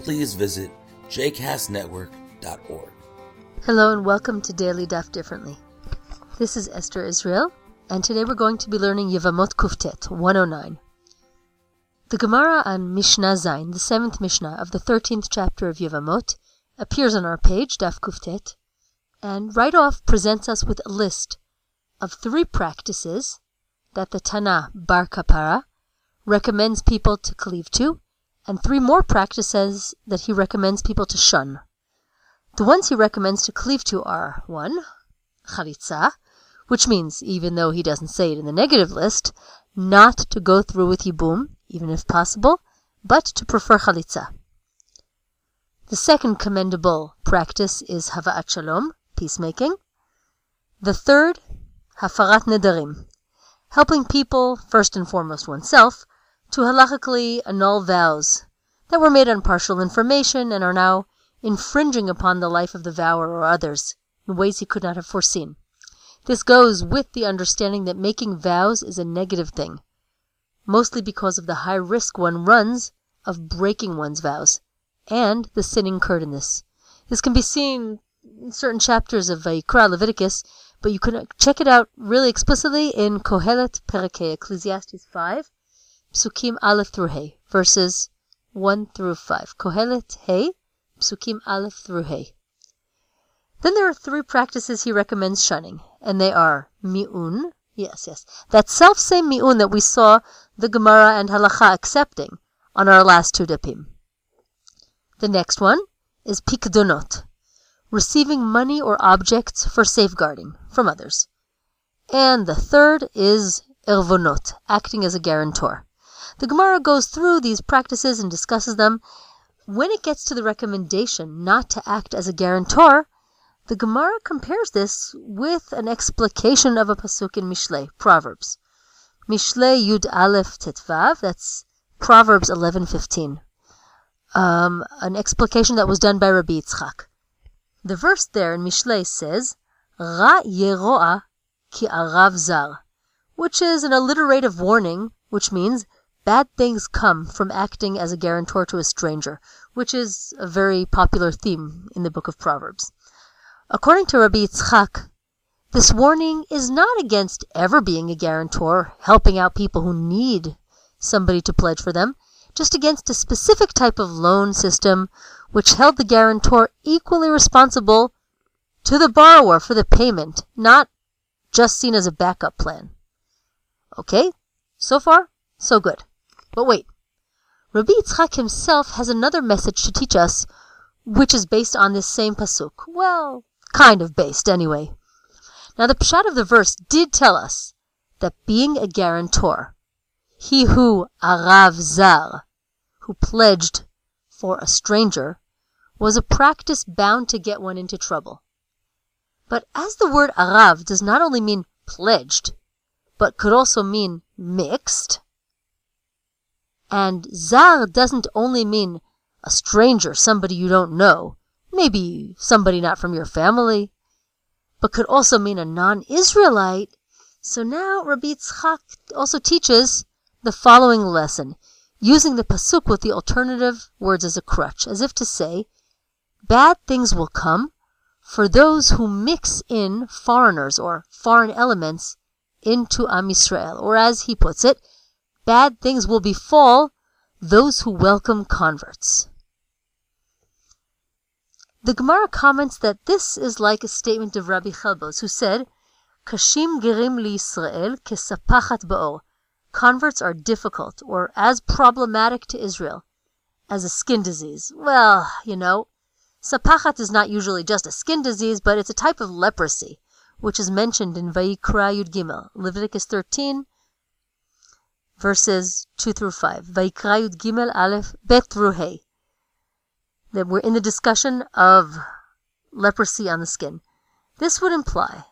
please visit jcastnetwork.org. Hello and welcome to Daily Daf Differently. This is Esther Israel, and today we're going to be learning Yevamot Kuftet 109. The Gemara on Mishnah Zain, the seventh Mishnah of the thirteenth chapter of Yevamot, appears on our page, Daf Kuftet, and right off presents us with a list of three practices that the Tana Bar Kapara recommends people to cleave to and three more practices that he recommends people to shun. The ones he recommends to cleave to are 1. Chalitza, which means, even though he doesn't say it in the negative list, not to go through with Yibum, even if possible, but to prefer Chalitza. The second commendable practice is Hava'at Shalom, peacemaking. The third, Hafarat Nedarim, helping people, first and foremost oneself, to halakhically annul vows that were made on partial information and are now infringing upon the life of the vower or others in ways he could not have foreseen. This goes with the understanding that making vows is a negative thing, mostly because of the high risk one runs of breaking one's vows and the sin incurred in this. This can be seen in certain chapters of Vayikra, Leviticus, but you can check it out really explicitly in Kohelet Perek Hey, Ecclesiastes 5, Psukim Aleph through Hey, verses 1 through 5. Kohelet Hey, Psukim Aleph through Hey. Then there are three practices he recommends shunning, and they are mi'un, yes, yes, that self same mi'un that we saw the Gemara and Halacha accepting on our last two dapim. The next one is pikdonot, receiving money or objects for safeguarding from others. And the third is ervonot, acting as a guarantor. The Gemara goes through these practices and discusses them. When it gets to the recommendation not to act as a guarantor, the Gemara compares this with an explication of a pasuk in Mishlei, Proverbs. Mishlei Yud Aleph Tetvav, that's Proverbs 11:15. Um, an explication that was done by Rabbi Yitzchak. The verse there in Mishlei says, Ra yeroa ki arav zar, which is an alliterative warning, which means bad things come from acting as a guarantor to a stranger, which is a very popular theme in the book of Proverbs. According to Rabbi Yitzchak, this warning is not against ever being a guarantor, helping out people who need somebody to pledge for them, just against a specific type of loan system which held the guarantor equally responsible to the borrower for the payment, not just seen as a backup plan. Okay, so far, so good. But wait, Rabbi Yitzchak himself has another message to teach us, which is based on this same pasuk. Well, kind of based, anyway. Now, the pshat of the verse did tell us that being a guarantor, he who arav zar, who pledged for a stranger, was a practice bound to get one into trouble. But as the word arav does not only mean pledged, but could also mean mixed, and zar doesn't only mean a stranger, somebody you don't know, maybe somebody not from your family, but could also mean a non-Israelite. So now Rabbi Yitzchak also teaches the following lesson, using the pasuk with the alternative words as a crutch, as if to say, bad things will come for those who mix in foreigners or foreign elements into Am Yisrael, or as he puts it, bad things will befall those who welcome converts. The Gemara comments that this is like a statement of Rabbi Chelbos, who said, Kashim gerim Israel kesapachat ba'or. Converts are difficult, or as problematic to Israel as a skin disease. Well, you know, sapachat is not usually just a skin disease, but it's a type of leprosy, which is mentioned in Vayikra Yud Gimel, Leviticus 13, verses 2 through 5. Vayikra Yud Gimel Aleph Bet through that we're in the discussion of leprosy on the skin. This would imply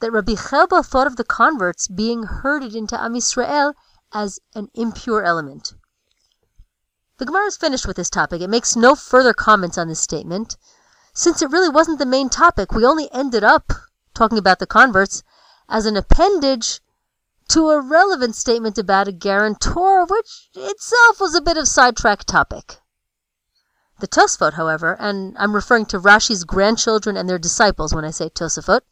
that Rabbi Chelbo thought of the converts being herded into Am Yisrael as an impure element. The Gemara is finished with this topic. It makes no further comments on this statement. Since it really wasn't the main topic, we only ended up talking about the converts as an appendage to a relevant statement about a guarantor, which itself was a bit of sidetrack topic. The Tosfot, however, and I'm referring to Rashi's grandchildren and their disciples when I say Tosafot,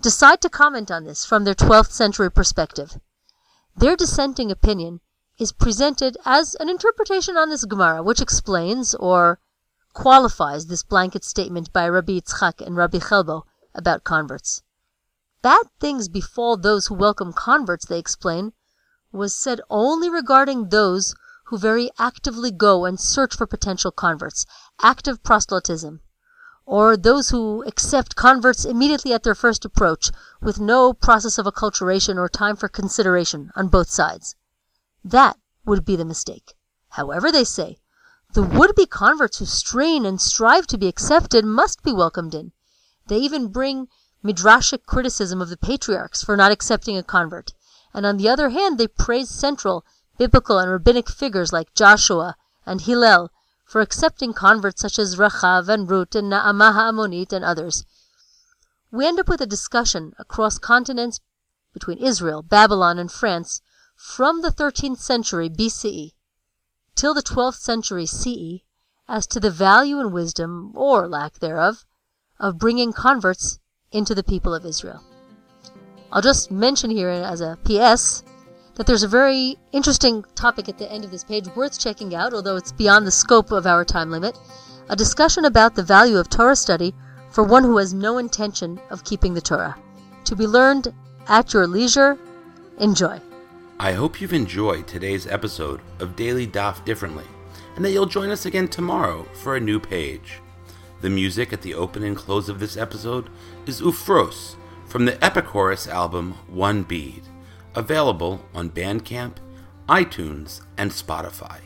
decide to comment on this from their 12th century perspective. Their dissenting opinion is presented as an interpretation on this Gemara, which explains or qualifies this blanket statement by Rabbi Yitzchak and Rabbi Chelbo about converts. Bad things befall those who welcome converts, they explain, was said only regarding those who very actively go and search for potential converts, active proselytism, or those who accept converts immediately at their first approach, with no process of acculturation or time for consideration on both sides. That would be the mistake. However, they say, the would-be converts who strain and strive to be accepted must be welcomed in. They even bring midrashic criticism of the patriarchs for not accepting a convert, and on the other hand they praise central, biblical and rabbinic figures like Joshua and Hillel for accepting converts such as Rachav and Ruth and Naamah Ammonit and others. We end up with a discussion across continents between Israel, Babylon, and France from the 13th century BCE till the 12th century CE as to the value and wisdom, or lack thereof, of bringing converts into the people of Israel. I'll just mention here as a PS that there's a very interesting topic at the end of this page worth checking out, although it's beyond the scope of our time limit a discussion about the value of Torah study for one who has no intention of keeping the Torah. To be learned at your leisure. Enjoy. I hope you've enjoyed today's episode of Daily Daf Differently, and that you'll join us again tomorrow for a new page. The music at the open and close of this episode is Ufros from the Epichorus album One Bead, available on Bandcamp, iTunes, and Spotify.